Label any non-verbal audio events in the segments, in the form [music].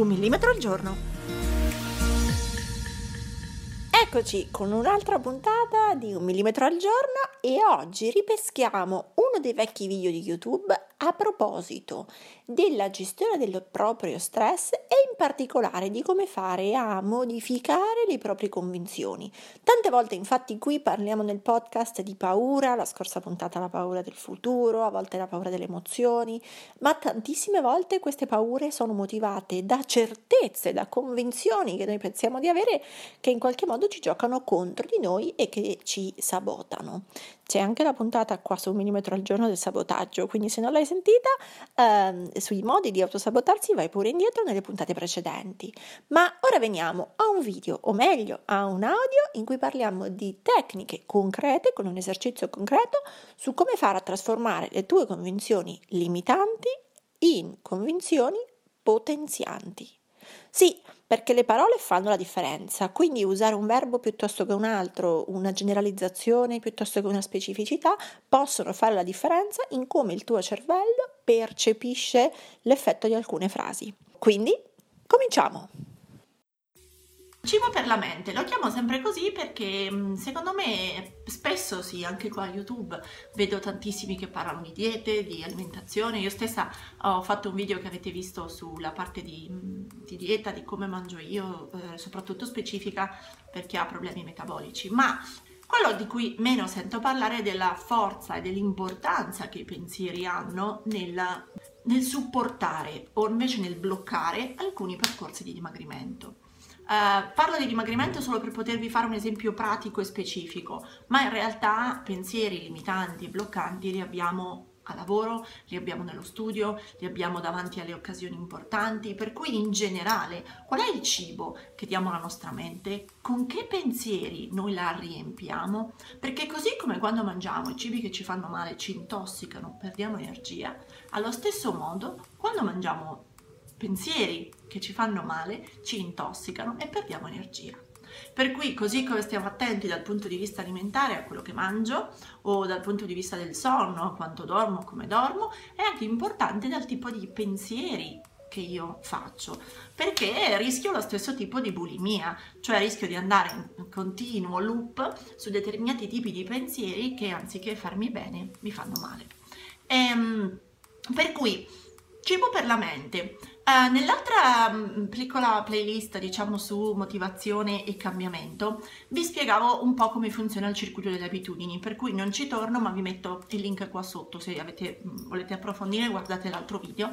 Un millimetro al giorno. Eccoci con un'altra puntata di un millimetro al giorno e oggi ripeschiamo uno dei vecchi video di YouTube a proposito della gestione del proprio stress e in particolare di come fare a modificare le proprie convinzioni. Tante volte infatti qui parliamo nel podcast di paura, la scorsa puntata la paura del futuro, a volte la paura delle emozioni, ma tantissime volte queste paure sono motivate da certezze, da convinzioni che noi pensiamo di avere che in qualche modo ci giocano contro di noi e che ci sabotano. C'è anche la puntata qua su un millimetro al giorno del sabotaggio, quindi se non l'hai sentita ehm, sui modi di autosabotarsi vai pure indietro nelle puntate precedenti. Ma ora veniamo a un video, o meglio a un audio in cui parliamo di tecniche concrete, con un esercizio concreto, su come fare a trasformare le tue convinzioni limitanti in convinzioni potenzianti. Sì, perché le parole fanno la differenza, quindi usare un verbo piuttosto che un altro, una generalizzazione piuttosto che una specificità, possono fare la differenza in come il tuo cervello percepisce l'effetto di alcune frasi. Quindi, cominciamo! Cibo per la mente, lo chiamo sempre così perché mm, secondo me spesso sì, anche qua a YouTube vedo tantissimi che parlano di diete, di alimentazione. Io stessa ho fatto un video che avete visto sulla parte di, mm, di dieta, di come mangio io, eh, soprattutto specifica per chi ha problemi metabolici. Ma quello di cui meno sento parlare è della forza e dell'importanza che i pensieri hanno nel, nel supportare o invece nel bloccare alcuni percorsi di dimagrimento. Uh, parlo di dimagrimento solo per potervi fare un esempio pratico e specifico, ma in realtà pensieri limitanti e bloccanti li abbiamo a lavoro, li abbiamo nello studio, li abbiamo davanti alle occasioni importanti, per cui in generale qual è il cibo che diamo alla nostra mente? Con che pensieri noi la riempiamo? Perché così come quando mangiamo i cibi che ci fanno male ci intossicano, perdiamo energia, allo stesso modo quando mangiamo pensieri che ci fanno male ci intossicano e perdiamo energia. Per cui, così come stiamo attenti dal punto di vista alimentare a quello che mangio o dal punto di vista del sonno, a quanto dormo, come dormo, è anche importante dal tipo di pensieri che io faccio, perché rischio lo stesso tipo di bulimia, cioè rischio di andare in continuo loop su determinati tipi di pensieri che anziché farmi bene mi fanno male. Ehm, per cui cibo per la mente. Uh, nell'altra um, piccola playlist, diciamo, su motivazione e cambiamento, vi spiegavo un po' come funziona il circuito delle abitudini, per cui non ci torno, ma vi metto il link qua sotto se avete, mm, volete approfondire, guardate l'altro video,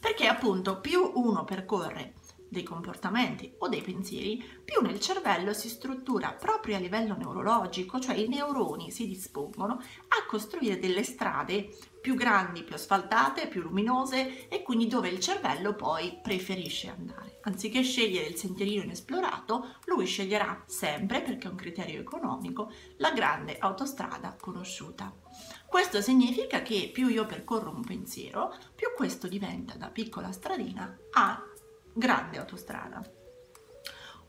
perché appunto più uno percorre dei comportamenti o dei pensieri, più nel cervello si struttura proprio a livello neurologico, cioè i neuroni si dispongono a costruire delle strade più grandi, più asfaltate, più luminose e quindi dove il cervello poi preferisce andare. Anziché scegliere il sentierino inesplorato, lui sceglierà sempre, perché è un criterio economico, la grande autostrada conosciuta. Questo significa che più io percorro un pensiero, più questo diventa da piccola stradina a grande autostrada.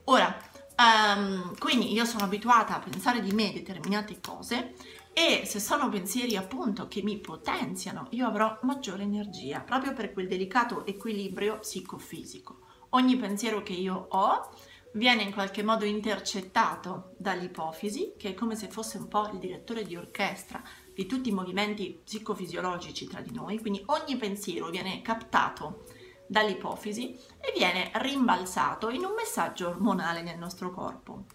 Ora, um, quindi io sono abituata a pensare di me determinate cose e se sono pensieri appunto che mi potenziano, io avrò maggiore energia, proprio per quel delicato equilibrio psicofisico. Ogni pensiero che io ho viene in qualche modo intercettato dall'ipofisi, che è come se fosse un po' il direttore di orchestra di tutti i movimenti psicofisiologici tra di noi, quindi ogni pensiero viene captato dall'ipofisi e viene rimbalzato in un messaggio ormonale nel nostro corpo.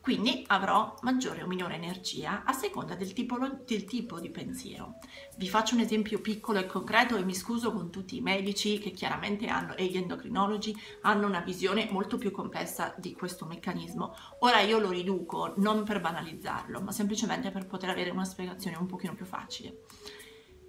Quindi avrò maggiore o minore energia a seconda del tipo, del tipo, di pensiero. Vi faccio un esempio piccolo e concreto e mi scuso con tutti i medici che chiaramente hanno e gli endocrinologi hanno una visione molto più complessa di questo meccanismo. Ora io lo riduco non per banalizzarlo, ma semplicemente per poter avere una spiegazione un pochino più facile.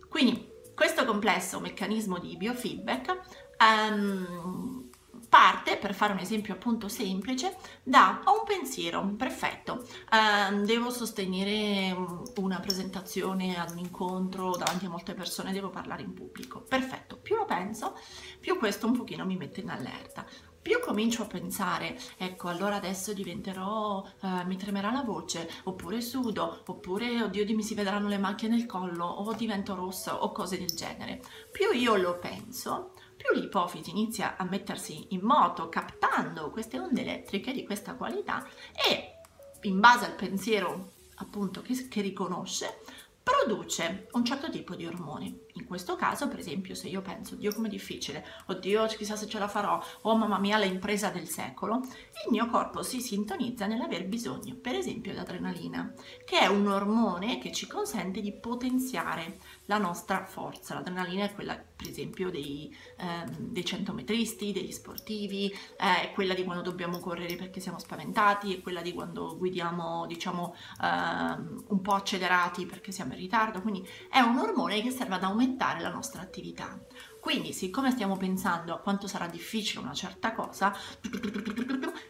Quindi questo complesso meccanismo di biofeedback um, parte per fare un esempio appunto semplice, da ho un pensiero, perfetto, eh, devo sostenere una presentazione ad un incontro davanti a molte persone, devo parlare in pubblico, perfetto, più lo penso, più questo un pochino mi mette in allerta più comincio a pensare, ecco, allora adesso diventerò, eh, mi tremerà la voce, oppure sudo, oppure, oddio, mi si vedranno le macchie nel collo, o divento rossa, o cose del genere. Più io lo penso, più l'ipofisi inizia a mettersi in moto, captando queste onde elettriche di questa qualità e, in base al pensiero appunto che, che riconosce, produce un certo tipo di ormoni. In questo caso, per esempio, se io penso, Dio come difficile, oddio chissà se ce la farò, oh mamma mia l'impresa del secolo, il mio corpo si sintonizza nell'aver bisogno, per esempio, di adrenalina, che è un ormone che ci consente di potenziare la nostra forza. L'adrenalina è quella, per esempio, dei, ehm, dei centometristi, degli sportivi, eh, è quella di quando dobbiamo correre perché siamo spaventati, è quella di quando guidiamo, diciamo, ehm, un po' accelerati perché siamo in ritardo. Quindi è un ormone che serve ad aumentare la nostra attività. Quindi, siccome stiamo pensando a quanto sarà difficile una certa cosa,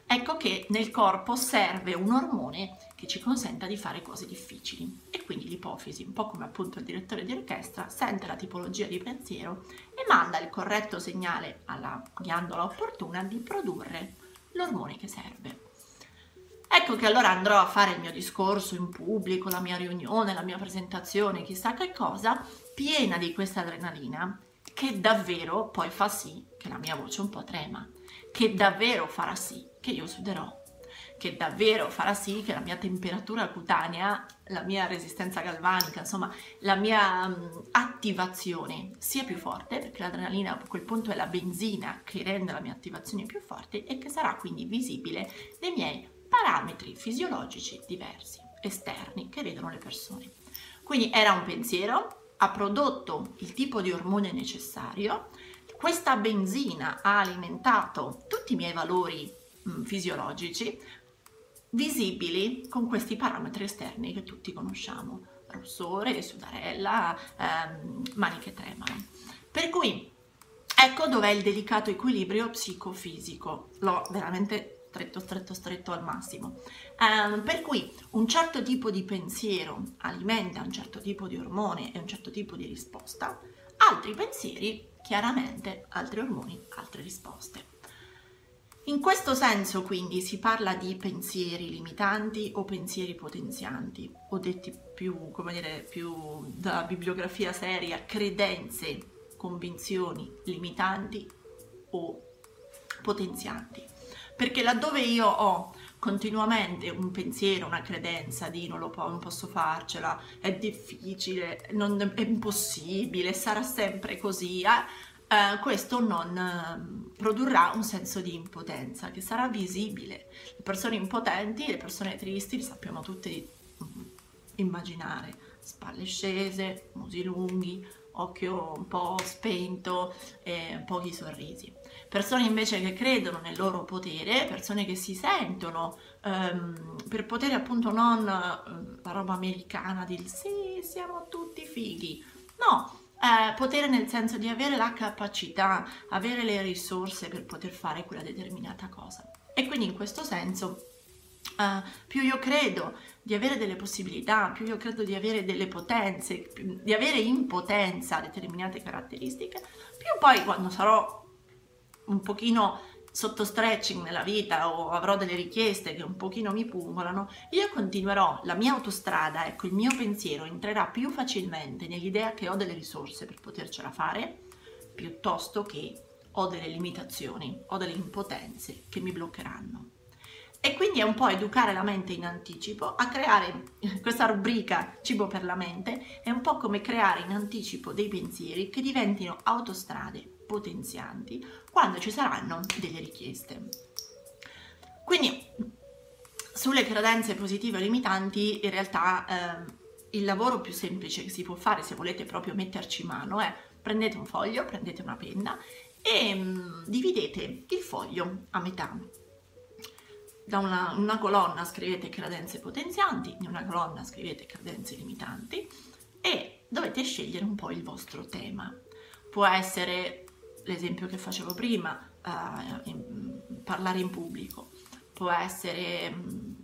ecco che nel corpo serve un ormone che ci consenta di fare cose difficili. E quindi l'ipofisi, un po' come appunto il direttore di orchestra, sente la tipologia di pensiero e manda il corretto segnale alla ghiandola opportuna di produrre l'ormone che serve. Ecco che allora andrò a fare il mio discorso in pubblico, la mia riunione, la mia presentazione, chissà che cosa, piena di questa adrenalina che davvero poi fa sì che la mia voce un po' trema, che davvero farà sì che io suderò, che davvero farà sì che la mia temperatura cutanea, la mia resistenza galvanica, insomma la mia um, attivazione sia più forte, perché l'adrenalina a quel punto è la benzina che rende la mia attivazione più forte e che sarà quindi visibile nei miei parametri fisiologici diversi, esterni, che vedono le persone. Quindi era un pensiero, ha prodotto il tipo di ormone necessario, questa benzina ha alimentato tutti i miei valori mh, mm, fisiologici visibili con questi parametri esterni che tutti conosciamo, rossore, sudarella, ehm, mani che tremano. Per cui ecco dov'è il delicato equilibrio psicofisico. L'ho veramente stretto, stretto, stretto al massimo. Um, per cui un certo tipo di pensiero alimenta un certo tipo di ormone e un certo tipo di risposta, altri pensieri, chiaramente, altri ormoni, altre risposte. In questo senso quindi si parla di pensieri limitanti o pensieri potenzianti, o detti più, come dire, più da bibliografia seria, credenze, convinzioni limitanti o potenzianti perché laddove io ho continuamente un pensiero, una credenza di non, lo po- non posso farcela, è difficile, non, è impossibile, sarà sempre così, eh, eh, questo non eh, produrrà un senso di impotenza che sarà visibile. Le persone impotenti, le persone tristi, le sappiamo tutte mm, immaginare, spalle scese, musi lunghi, occhio un po' spento e pochi sorrisi persone invece che credono nel loro potere, persone che si sentono um, per potere appunto non uh, la roba americana del sì, siamo tutti fighi, no, eh, potere nel senso di avere la capacità, avere le risorse per poter fare quella determinata cosa. E quindi in questo senso Uh, più io credo di avere delle possibilità, più io credo di avere delle potenze, di avere in potenza determinate caratteristiche, più poi quando sarò un pochino sotto stretching nella vita o avrò delle richieste che un pochino mi pungolano, io continuerò la mia autostrada, ecco il mio pensiero entrerà più facilmente nell'idea che ho delle risorse per potercela fare, piuttosto che ho delle limitazioni, ho delle impotenze che mi bloccheranno. E quindi è un po' educare la mente in anticipo a creare [laughs] questa rubrica cibo per la mente, è un po' come creare in anticipo dei pensieri che diventino autostrade potenzianti quando ci saranno delle richieste. Quindi sulle credenze positive o limitanti in realtà eh, il lavoro più semplice che si può fare se volete proprio metterci mano è prendete un foglio, prendete una penna e mh, mm, dividete il foglio a metà. Da una, una colonna scrivete credenze potenzianti, in una colonna scrivete credenze limitanti e dovete scegliere un po' il vostro tema. Può essere l'esempio che facevo prima, uh, parlare in pubblico, può essere mh,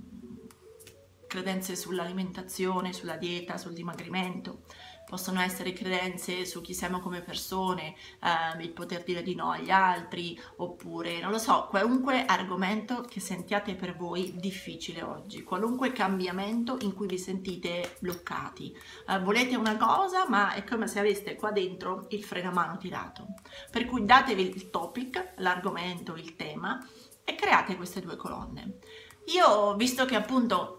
credenze sull'alimentazione, sulla dieta, sul dimagrimento, possono essere credenze su chi siamo come persone, eh, il poter dire di no agli altri, oppure non lo so, qualunque argomento che sentiate per voi difficile oggi, qualunque cambiamento in cui vi sentite bloccati. Eh, volete una cosa, ma è come se aveste qua dentro il fregamano tirato. Per cui datevi il topic, l'argomento, il tema e create queste due colonne. Io, visto che appunto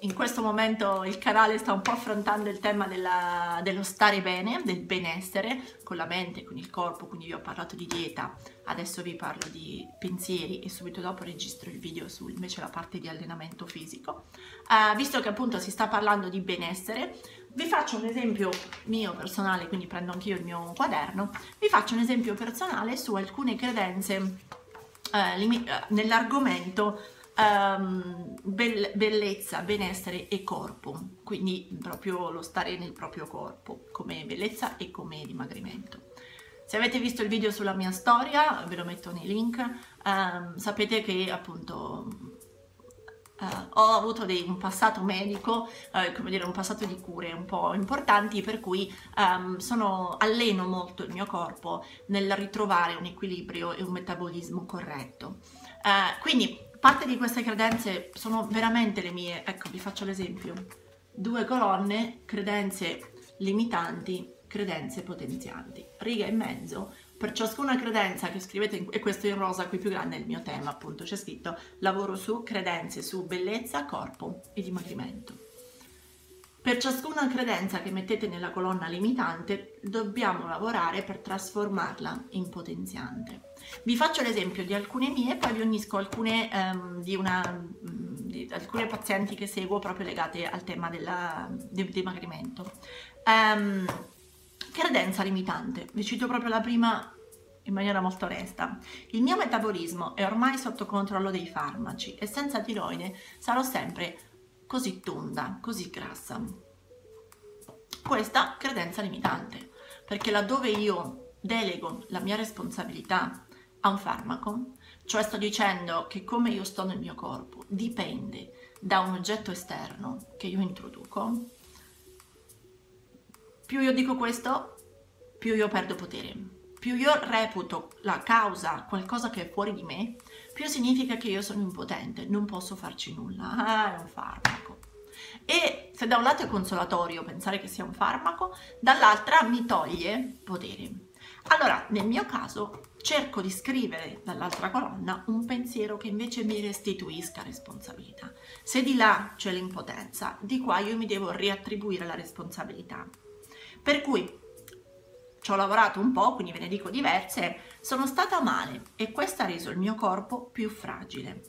in questo momento il canale sta un po' affrontando il tema della, dello stare bene, del benessere, con la mente, con il corpo, quindi vi ho parlato di dieta, adesso vi parlo di pensieri e subito dopo registro il video su invece la parte di allenamento fisico. Uh, visto che appunto si sta parlando di benessere, vi faccio un esempio mio personale, quindi prendo anch'io il mio quaderno, vi faccio un esempio personale su alcune credenze uh, nell'argomento um, be- bellezza, benessere e corpo, quindi proprio lo stare nel proprio corpo, come bellezza e come dimagrimento. Se avete visto il video sulla mia storia, ve lo metto nei link, um, sapete che appunto Uh, ho avuto dei, un passato medico, uh, come dire, un passato di cure un po' importanti, per cui um, sono, alleno molto il mio corpo nel ritrovare un equilibrio e un metabolismo corretto. Uh, quindi parte di queste credenze sono veramente le mie, ecco vi faccio l'esempio, due colonne, credenze limitanti, credenze potenzianti, riga e mezzo, per ciascuna credenza che scrivete, in, e questo in rosa qui più grande è il mio tema appunto, c'è scritto lavoro su credenze su bellezza, corpo e dimagrimento. Per ciascuna credenza che mettete nella colonna limitante dobbiamo lavorare per trasformarla in potenziante. Vi faccio l'esempio di alcune mie e poi vi unisco alcune, um, di una, mm, alcune pazienti che seguo proprio legate al tema della, del dimagrimento. Um, credenza limitante, vi cito proprio la prima in maniera molto onesta. Il mio metabolismo è ormai sotto controllo dei farmaci e senza tiroide sarò sempre così tonda, così grassa. Questa credenza limitante, perché laddove io delego la mia responsabilità a un farmaco, cioè sto dicendo che come io sto nel mio corpo dipende da un oggetto esterno che io introduco, più io dico questo, più io perdo potere. Più io reputo la causa qualcosa che è fuori di me, più significa che io sono impotente, non posso farci nulla. Ah, è un farmaco. E se da un lato è consolatorio pensare che sia un farmaco, dall'altra mi toglie potere. Allora, nel mio caso, cerco di scrivere dall'altra colonna un pensiero che invece mi restituisca responsabilità. Se di là c'è l'impotenza, di qua io mi devo riattribuire la responsabilità. Per cui ci ho lavorato un po', quindi ve ne dico diverse, sono stata male e questo ha reso il mio corpo più fragile.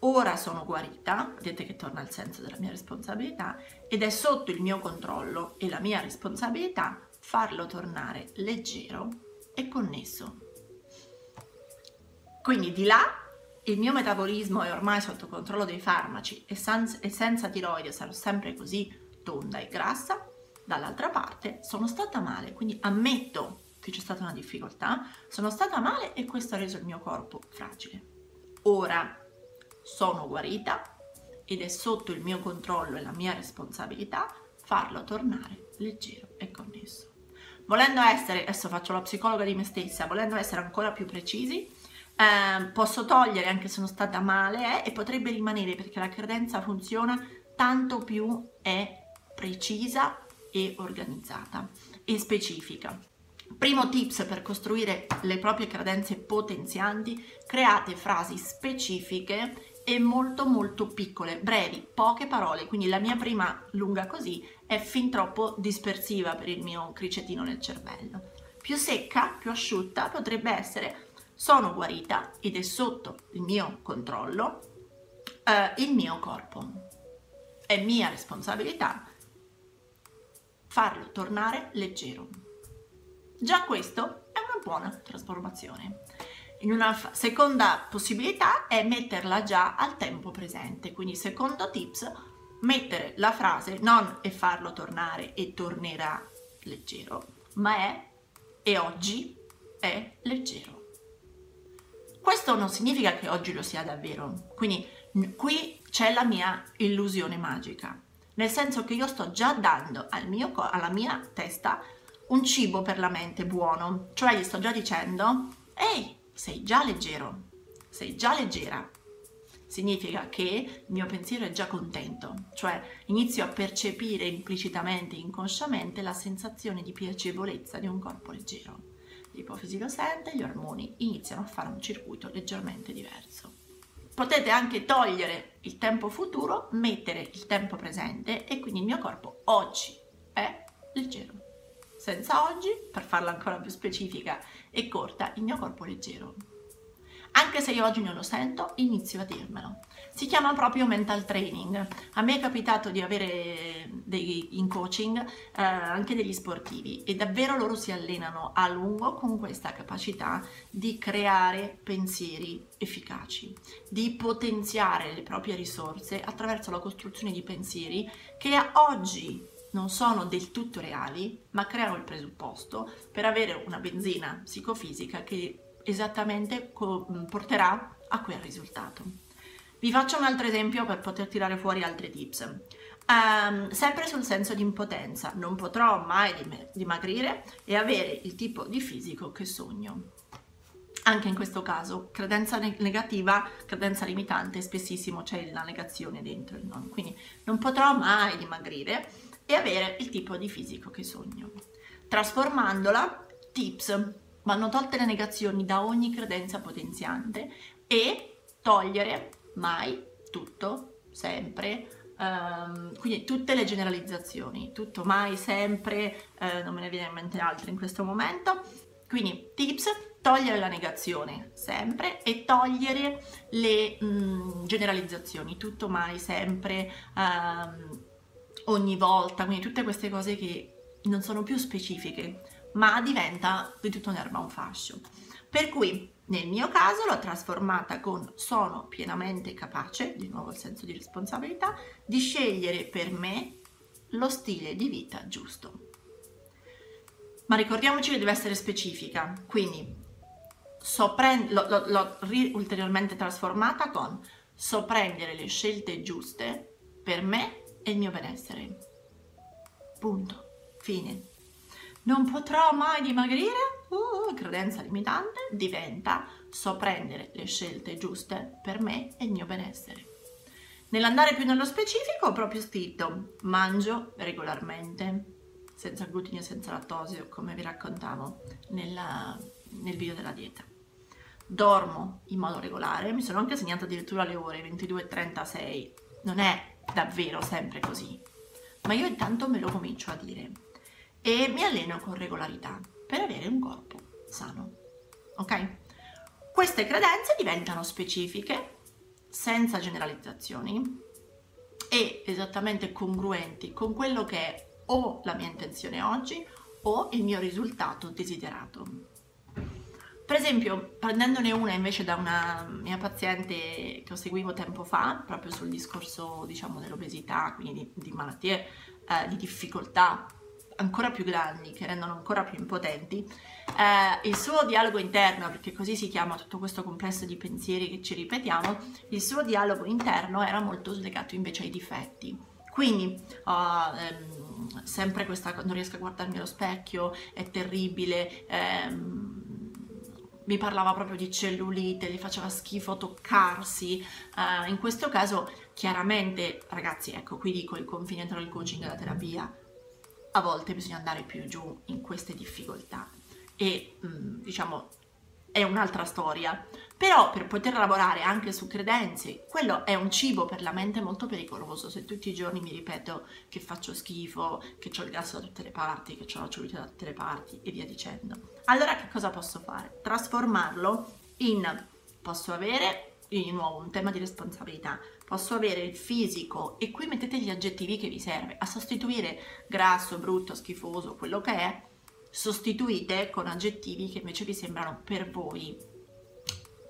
Ora sono guarita, vedete che torna il senso della mia responsabilità, ed è sotto il mio controllo e la mia responsabilità farlo tornare leggero e connesso. Quindi di là il mio metabolismo è ormai sotto controllo dei farmaci e, senza, e senza tiroide sarò sempre così tonda e grassa, dall'altra parte sono stata male, quindi ammetto che c'è stata una difficoltà, sono stata male e questo ha reso il mio corpo fragile. Ora sono guarita ed è sotto il mio controllo e la mia responsabilità farlo tornare leggero e connesso. Volendo essere, adesso faccio la psicologa di me stessa, volendo essere ancora più precisi, eh, posso togliere anche se sono stata male eh, e potrebbe rimanere perché la credenza funziona tanto più è precisa e organizzata e specifica. Primo tips per costruire le proprie credenze potenzianti, create frasi specifiche e molto molto piccole, brevi, poche parole, quindi la mia prima lunga così è fin troppo dispersiva per il mio cricettino nel cervello. Più secca, più asciutta potrebbe essere sono guarita ed è sotto il mio controllo eh, il mio corpo. È mia responsabilità farlo tornare leggero. Già questo è una buona trasformazione. In una seconda possibilità è metterla già al tempo presente, quindi secondo tips, mettere la frase non e farlo tornare e tornerà leggero, ma è e oggi è leggero. Questo non significa che oggi lo sia davvero, quindi qui c'è la mia illusione magica, nel senso che io sto già dando al mio, alla mia testa un cibo per la mente buono, cioè gli sto già dicendo, ehi, sei già leggero, sei già leggera. Significa che il mio pensiero è già contento, cioè inizio a percepire implicitamente, inconsciamente la sensazione di piacevolezza di un corpo leggero. L'ipofisi lo sente, gli ormoni iniziano a fare un circuito leggermente diverso. Potete anche togliere il tempo futuro, mettere il tempo presente e quindi il mio corpo oggi è leggero. Senza oggi, per farla ancora più specifica e corta, il mio corpo leggero. Anche se io oggi non lo sento, inizio a dirmelo. Si chiama proprio mental training. A me è capitato di avere dei, in coaching eh, anche degli sportivi e davvero loro si allenano a lungo con questa capacità di creare pensieri efficaci, di potenziare le proprie risorse attraverso la costruzione di pensieri che oggi non sono del tutto reali, ma creano il presupposto per avere una benzina psicofisica che esattamente co- porterà a quel risultato. Vi faccio un altro esempio per poter tirare fuori altri tips. Um, sempre sul senso di impotenza, non potrò mai dimagrire e avere il tipo di fisico che sogno. Anche in questo caso, credenza negativa, credenza limitante, spessissimo c'è la negazione dentro il non. Quindi non potrò mai dimagrire e avere il tipo di fisico che sogno. Trasformandola, tips, vanno tolte le negazioni da ogni credenza potenziante e togliere mai tutto, sempre, um, quindi tutte le generalizzazioni, tutto, mai, sempre, uh, non me ne viene in mente altro in questo momento. Quindi tips, togliere la negazione sempre e togliere le mh, generalizzazioni, tutto, mai, sempre. Um, ogni volta, quindi tutte queste cose che non sono più specifiche, ma diventa di tutto un'erba un fascio. Per cui nel mio caso l'ho trasformata con sono pienamente capace, di nuovo il senso di responsabilità, di scegliere per me lo stile di vita giusto. Ma ricordiamoci che deve essere specifica, quindi so prend- l'ho, l'ho, l'ho ri- ulteriormente trasformata con so prendere le scelte giuste per me e il mio benessere. Punto. Fine. Non potrò mai dimagrire? Uh, credenza limitante diventa so prendere le scelte giuste per me e il mio benessere. Nell'andare più nello specifico ho proprio scritto mangio regolarmente, senza glutine senza lattosio, come vi raccontavo nella, nel video della dieta. Dormo in modo regolare, mi sono anche segnata addirittura le ore 22.36, non è davvero sempre così, ma io intanto me lo comincio a dire e mi alleno con regolarità per avere un corpo sano. Ok? Queste credenze diventano specifiche, senza generalizzazioni e esattamente congruenti con quello che è o la mia intenzione oggi o il mio risultato desiderato. Per esempio, prendendone una invece da una mia paziente che ho seguito tempo fa, proprio sul discorso, diciamo, dell'obesità, quindi di, di malattie, eh, di difficoltà ancora più grandi, che rendono ancora più impotenti, eh, il suo dialogo interno, perché così si chiama tutto questo complesso di pensieri che ci ripetiamo, il suo dialogo interno era molto slegato invece ai difetti. Quindi uh, ehm, sempre questa, non riesco a guardarmi allo specchio, è terribile, ehm, mi parlava proprio di cellulite, gli faceva schifo toccarsi. Uh, in questo caso, chiaramente, ragazzi, ecco, qui dico il confine tra il coaching e la terapia. A volte bisogna andare più giù in queste difficoltà e mh, mm, diciamo è un'altra storia. Però per poter lavorare anche su credenze, quello è un cibo per la mente molto pericoloso. Se tutti i giorni mi ripeto che faccio schifo, che ho il gas da tutte le parti, che ho la cellulite da tutte le parti e via dicendo. Allora che cosa posso fare? Trasformarlo in posso avere di nuovo un tema di responsabilità. Posso avere il fisico e qui mettete gli aggettivi che vi serve a sostituire grasso, brutto, schifoso, quello che è sostituite con aggettivi che invece vi sembrano per voi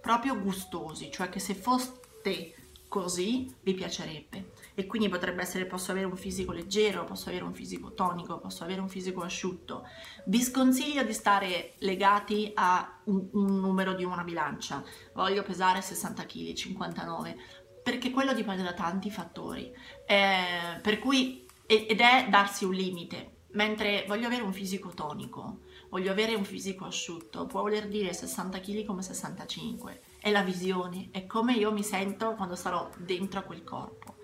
proprio gustosi, cioè che se foste così vi piacerebbe e quindi potrebbe essere posso avere un fisico leggero, posso avere un fisico tonico, posso avere un fisico asciutto. Vi sconsiglio di stare legati a un, un numero di una bilancia. Voglio pesare 60 kg, 59, perché quello dipende da tanti fattori. Eh, per cui ed è darsi un limite. Mentre voglio avere un fisico tonico, voglio avere un fisico asciutto, può voler dire 60 kg come 65. È la visione, è come io mi sento quando sarò dentro a quel corpo.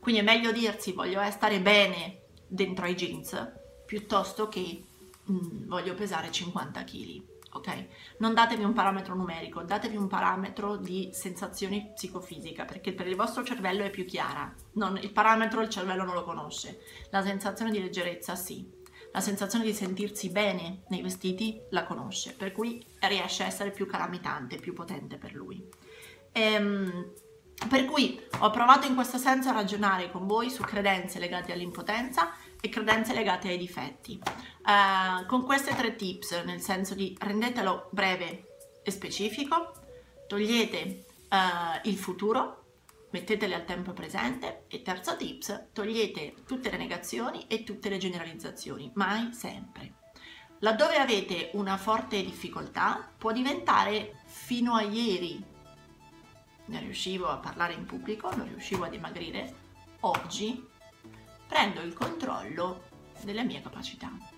Quindi è meglio dirsi voglio stare bene dentro ai jeans piuttosto che mm, voglio pesare 50 kg. Ok? Non datevi un parametro numerico, datevi un parametro di sensazioni psicofisica, perché per il vostro cervello è più chiara. Non, il parametro il cervello non lo conosce. La sensazione di leggerezza sì. La sensazione di sentirsi bene nei vestiti la conosce, per cui riesce a essere più calamitante, più potente per lui. Ehm, per cui ho provato in questo senso a ragionare con voi su credenze legate all'impotenza e credenze legate ai difetti. Uh, con queste tre tips, nel senso di rendetelo breve e specifico, togliete uh, il futuro, mettetele al tempo presente e terzo tips, togliete tutte le negazioni e tutte le generalizzazioni, mai sempre. Laddove avete una forte difficoltà può diventare fino a ieri non riuscivo a parlare in pubblico, non riuscivo a dimagrire, oggi prendo il controllo delle mie capacità.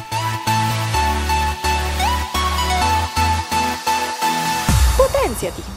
соседей.